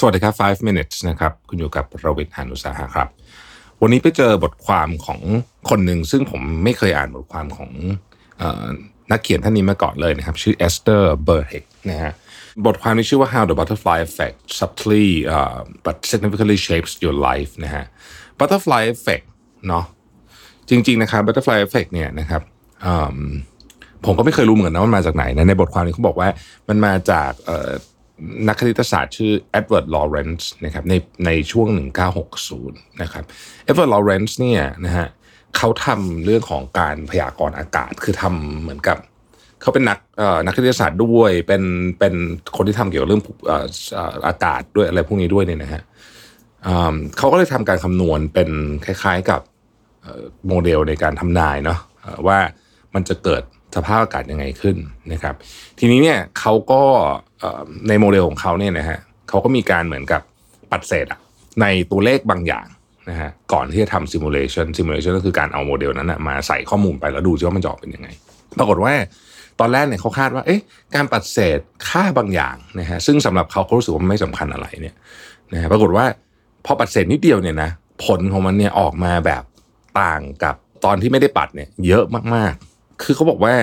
สวัสดีครับ 5 minutes นะครับ คุณอยู่กับรวิศ หาญอุตสาหะครับ วันนี้ไปเจอบทความของคนหนึ่ง ซึ่งผมไม่เคยอ่านบทความของเอ่อนักเขียนท่านนี้มาก่อนเลยนะครับ ชื่อเอสเตอร์เบอร์เฮกนะฮะบทความนี้ชื่อว่า how the butterfly effect subtly uh, but significantly shapes your life นะฮะ butterfly effect เนาะจริง ๆ นะครับ butterfly effect เนี่ยนะครับผมก็ไม่เคยรู้เหมือนกันนะว่ามันมาจากไหนนะในบทความนี้เขาบอกว่ามันมาจากเอ่อนักคณิตศาสตร์ชื่อเอ็ดเวิร์ดลอเรนซ์นะครับในในช่วง 1960 นะครับเอ็ดเวิร์ดลอเรนซ์เนี่ยนะฮะเขาทำเรื่องของการพยากรณ์อากาศคือทำเหมือนกับเขาเป็นนักเอ่อนักคณิตศาสตร์ด้วยเป็นเป็นคนที่ทำเกี่ยวกับเรื่องอ่อเอ่ออากาศด้วยอะไรพวกนี้ด้วยเนี่ยนะฮะอืมเขาก็เลยทำการคำนวณเป็นคล้ายๆกับโมเดลในการทำนายเนาะว่ามันจะเกิด สภาพอากาศยังไงขึ้นนะครับ ทีนี้เนี่ยเขาก็ในโมเดลของเขาเนี่ยนะฮะเขาก็มีการเหมือนกับปัดเศษอะในตัวเลขบางอย่างนะฮะก่อนที่จะทำ simulation simulation ก็คือการเอาโมเดลนั้นนะมาใส่ข้อมูลไปแล้วดูซิว่ามันจะออกเป็นยังไง ปรากฏว่าตอนแรกเนี่ยเขาคาดว่าเอ๊ะการปัดเศษค่าบางอย่างนะฮะซึ่งสำหรับเขาเขารู้สึกว่ามันไม่สำคัญอะไรเนี่ยนะฮะปรากฏว่าพอปัดเศษนิดเดียวเนี่ยนะผลของมันเนี่ยออกมาแบบต่างกับตอนที่ไม่ได้ปัดเนี่ยเยอะมาก คือเขาบอกว่า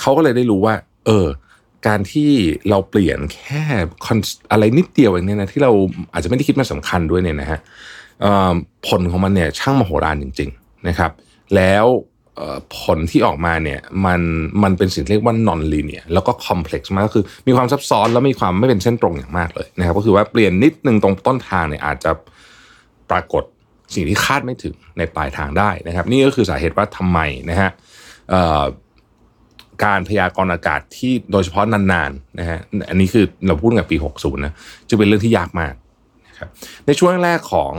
เขาก็เลยได้รู้ว่า เออ การที่เราเปลี่ยนแค่อะไรนิดเดียวเองเนี่ยนะที่เราอาจจะไม่ได้คิดมันสำคัญด้วยเนี่ยนะฮะออผลของมันเนี่ยช่างมโหฬารจริง ๆนะครับ แล้วออผลที่ออกมาเนี่ยมันมันเป็นสิ่งเรียกว่า non linear แล้วก็ complex มากก็คือ มีความซับซ้อนแล้วมีความไม่เป็นเส้นตรงอย่างมากเลยนะครับก็คือว่าเปลี่ยนนิดนึงตรงต้นทางเนี่ยอาจจะปรากฏสิ่งที่คาดไม่ถึงในปลายทางได้นะครับ นี่ก็คือสาเหตุว่าทำไมนะฮะ การพยากรณ์อากาศที่โดยเฉพาะนานๆนะฮะอันนี้คือเราพูดกับปี 60 นะจะเป็นเรื่องที่ยากมากนะครับในช่วงแรกของ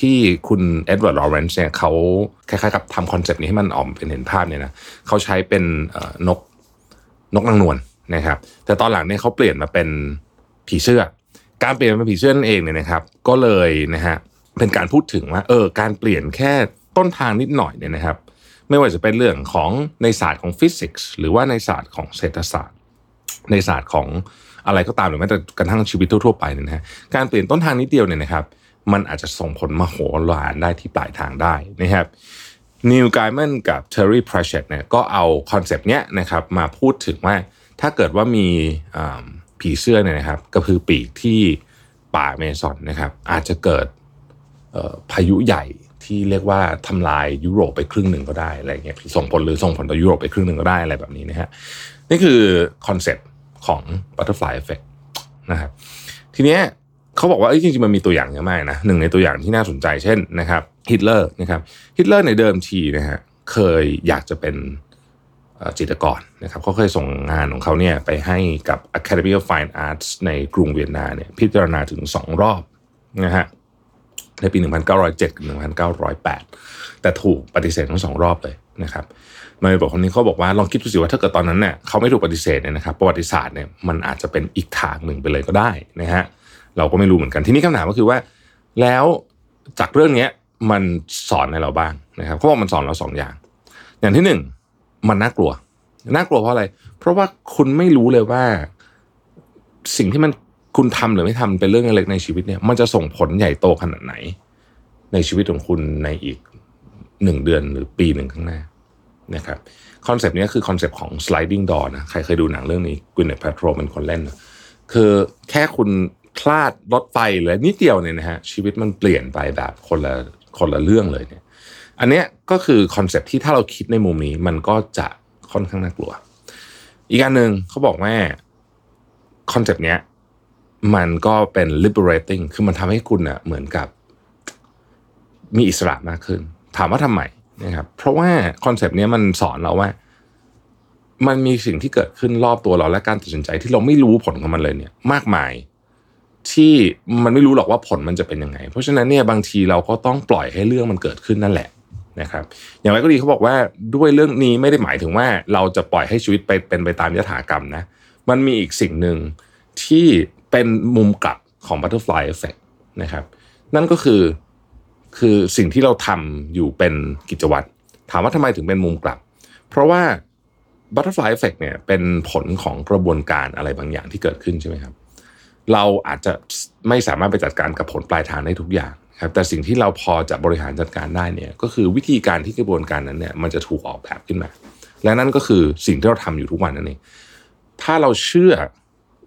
ที่คุณเอ็ดเวิร์ดลอเรนซ์เนี่ยเขาคล้ายๆกับทำคอนเซปต์นี้ให้มันออกมาเป็นเห็นภาพเนี่ยนะเขาใช้เป็นเอ่อนกนกนางนวลนะครับ แต่ตอนหลังเนี่ยเขาเปลี่ยนมาเป็นผีเสื้อ การเปลี่ยนมาเป็นผีเสื้อนั่นเองเนี่ยนะครับ ก็เลยนะฮะเป็นการพูดถึงว่าเออการเปลี่ยนแค่ต้นทางนิดหน่อยเนี่ยนะครับ ไม่ว่าจะเป็นเรื่องของในศาสตร์ของฟิสิกส์หรือว่าในศาสตร์ของเศรษฐศาสตร์ ในศาสตร์ของอะไรก็ตามหรือแม้แต่กระทั่งชีวิตทั่วๆไปเนี่ยนะฮะการเปลี่ยนต้นทางนิดเดียวเนี่ยนะครับ มันอาจจะส่งผลมโหฬารได้ที่ปลายทางได้นะครับนีล ไกแมนกับเทอร์รี่ แพรตเชตต์เนี่ยก็เอาคอนเซปต์เนี้ยนะครับมาพูดถึงว่าถ้าเกิดว่ามีผีเสื้อเนี่ยนะครับกระพือปีกที่ป่าอเมซอนนะครับอาจจะเกิดพายุใหญ่ ที่เรียกว่าทำลายยุโรปไปครึ่งหนึ่งก็ได้อะไรเงี้ยส่งผลหรือส่งผลต่อยุโรปไปครึ่งหนึ่งก็ได้อะไรแบบนี้นะฮะนี่คือคอนเซปต์ของ butterfly effect นะครับทีเนี้ยเขาบอกว่าจริงๆมันมีตัวอย่างเยอะมากนะหนึ่งในตัวอย่างที่น่าสนใจเช่นนะครับฮิตเลอร์นะครับฮิตเลอร์ในเดิมทีนะฮะเคยอยากจะเป็นจิตรกรนะครับเขาเคยส่งงานของเขาเนี่ยไปให้กับ Academy of Fine Arts ในกรุงเวียนนาเนี่ยพิจารณาถึงสองรอบนะฮะ ในปี 1907กับ1908 แต่ถูกปฏิเสธทั้งสองรอบเลยนะครับมาบอกคนนี้เขาบอกว่าลองคิดดูสิว่าถ้าเกิดตอนนั้นเนี่ยเขาไม่ถูกปฏิเสธเนี่ยนะครับประวัติศาสตร์เนี่ยมันอาจจะเป็นอีกทางหนึ่งไปเลยก็ได้นะฮะเราก็ไม่รู้เหมือนกันทีนี้คำถามก็คือว่า แล้วจากเรื่องนี้มันสอนให้เราบ้างนะครับเขาบอกมันสอนเราสองอย่าง อย่างที่หนึ่งมันน่ากลัว น่ากลัวเพราะอะไร เพราะว่าคุณไม่รู้เลยว่าสิ่งที่มัน คุณทำหรือไม่ทำเป็นเรื่องเล็กในชีวิตเนี่ย มันจะส่งผลใหญ่โตขนาดไหน ในชีวิตของคุณในอีกหนึ่งเดือนหรือปีหนึ่งข้างหน้านะครับคอนเซปต์นี้คือคอนเซปต์ของ sliding door นะใครเคยดูหนังเรื่องนี้ก w นเน t แพทโรเป็นคนเล่นนะคือแค่คุณพลาดรถไฟหรือนิดเดียวเนี่ยนะฮะชีวิตมันเปลี่ยนไปแบบคนละคนละเรื่องเลยเนี่ย อันเนี้ยก็คือคอนเซปต์ที่ถ้าเราคิดในมุมนี้มันก็จะค่อนข้างน่ากลัว อีกอันหนึ่งเขาบอกว่าคอนเซปต์เนี้ย มันก็เป็น liberating คือมันทำให้คุณอะเหมือนกับ มีอิสระมากขึ้น ถามว่าทำไมนะครับ เพราะว่าคอนเซปต์นี้มันสอนเราว่า มันมีสิ่งที่เกิดขึ้นรอบตัวเราและการตัดสินใจที่เราไม่รู้ผลของมันเลยเนี่ย มากมาย ที่มันไม่รู้หรอกว่าผลมันจะเป็นยังไง เพราะฉะนั้นเนี่ยบางทีเราก็ต้องปล่อยให้เรื่องมันเกิดขึ้นนั่นแหละนะครับ อย่างไรก็ดีเขาบอกว่าด้วยเรื่องนี้ไม่ได้หมายถึงว่า เราจะปล่อยให้ชีวิตไปเป็นไปตามยถากรรมนะ มันมีอีกสิ่งหนึ่งที่ เป็นมุมกลับของ butterfly effect นะครับ นั่นก็คือคือสิ่งที่เราทำอยู่เป็นกิจวัตรถามว่าทำไมถึงเป็นมุมกลับ เพราะว่า butterfly effect เนี่ยเป็นผลของกระบวนการอะไรบางอย่างที่เกิดขึ้นใช่ไหมครับ เราอาจจะไม่สามารถไปจัดการกับผลปลายทางได้ทุกอย่างครับแต่สิ่งที่เราพอจะบริหารจัดการได้เนี่ยก็คือวิธีการที่กระบวนการนั้นเนี่ยมันจะถูกออกแบบขึ้นมา และนั่นก็คือสิ่งที่เราทำอยู่ทุกวันนั่นเองถ้าเราเชื่อ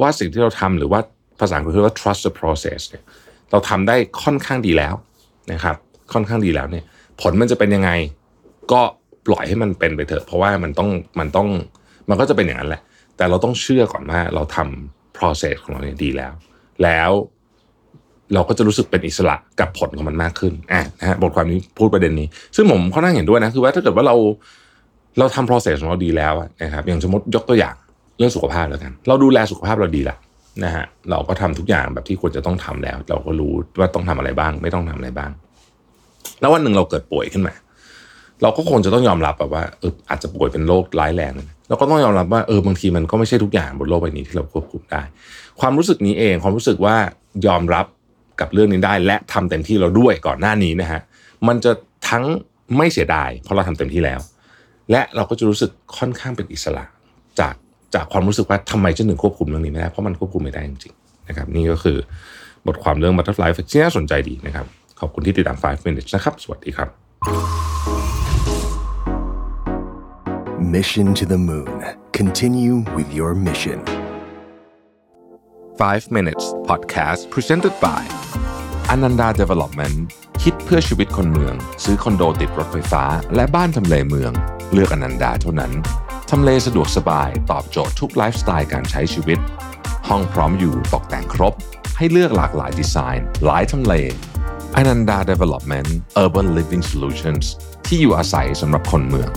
ว่าสิ่งที่เราทำหรือว่าภาษาอังกฤษเรียกว่า trust the process เนี่ยเราทำได้ค่อนข้างดีแล้วนะครับ ค่อนข้างดีแล้วเนี่ย ผลมันจะเป็นยังไง ก็ปล่อยให้มันเป็นไปเถอะ เพราะว่ามันต้องมันต้องมันก็จะเป็นอย่างนั้นแหละ แต่เราต้องเชื่อก่อนว่าเราทำ process ของเราเนี่ยดีแล้ว แล้วเราก็จะรู้สึกเป็นอิสระกับผลของมันมากขึ้นอะนะฮะบทความนี้พูดประเด็นนี้ ซึ่งผมค่อนข้างเห็นด้วยนะ คือว่าถ้าเกิดว่าเราเราทำ process ของเราดีแล้วนะครับ อย่างสมมติยกตัวอย่าง เรื่องสุขภาพแล้วกัน เราดูแลสุขภาพเราดีละนะฮะเราก็ทำทุกอย่างแบบที่ควรจะต้องทำแล้ว เราก็รู้ว่าต้องทำอะไรบ้าง ไม่ต้องทำอะไรบ้าง แล้ววันหนึ่งเราเกิดป่วยขึ้นมา เราก็คงจะต้องยอมรับแบบว่าเอออาจจะป่วยเป็นโรคร้ายแรงเราก็ต้องยอมรับว่าเออบางทีมันก็ไม่ใช่ทุกอย่างบนโลกใบนี้ที่เราควบคุมได้ ความรู้สึกนี้เอง ความรู้สึกว่ายอมรับกับเรื่องนี้ได้ และทำเต็มที่เราด้วยก่อนหน้านี้นะฮะมันจะทั้งไม่เสียดายเพราะเราทำเต็มที่แล้ว และเราก็จะรู้สึกค่อนข้างเป็นอิสระจาก จากความรู้สึกว่าทำไมฉันถึงควบคุมเรื่องนี้ไม่ได้ เพราะมันควบคุมไม่ได้จริงๆนะครับนี่ก็คือบทความเรื่อง Butterfly Effect ที่น่าสนใจดีนะครับ ขอบคุณที่ติดตาม 5 minutes นะครับ สวัสดีครับ Mission to the Moon. Continue with your mission. 5 minutes podcast presented by Ananda Development คิดเพื่อชีวิตคนเมือง ซื้อคอนโดติดรถไฟฟ้า และบ้านทำเลเมือง เลือกอนันดาเท่านั้น ทำเลสะดวกสบายตอบโจทย์ทุกไลฟ์สไตล์การใช้ชีวิต ห้องพร้อมอยู่ตกแต่งครบ ให้เลือกหลากหลายดีไซน์ หลายทำเลอนันดา Development Urban Living Solutions ที่อยู่อาศัยสำหรับคนเมือง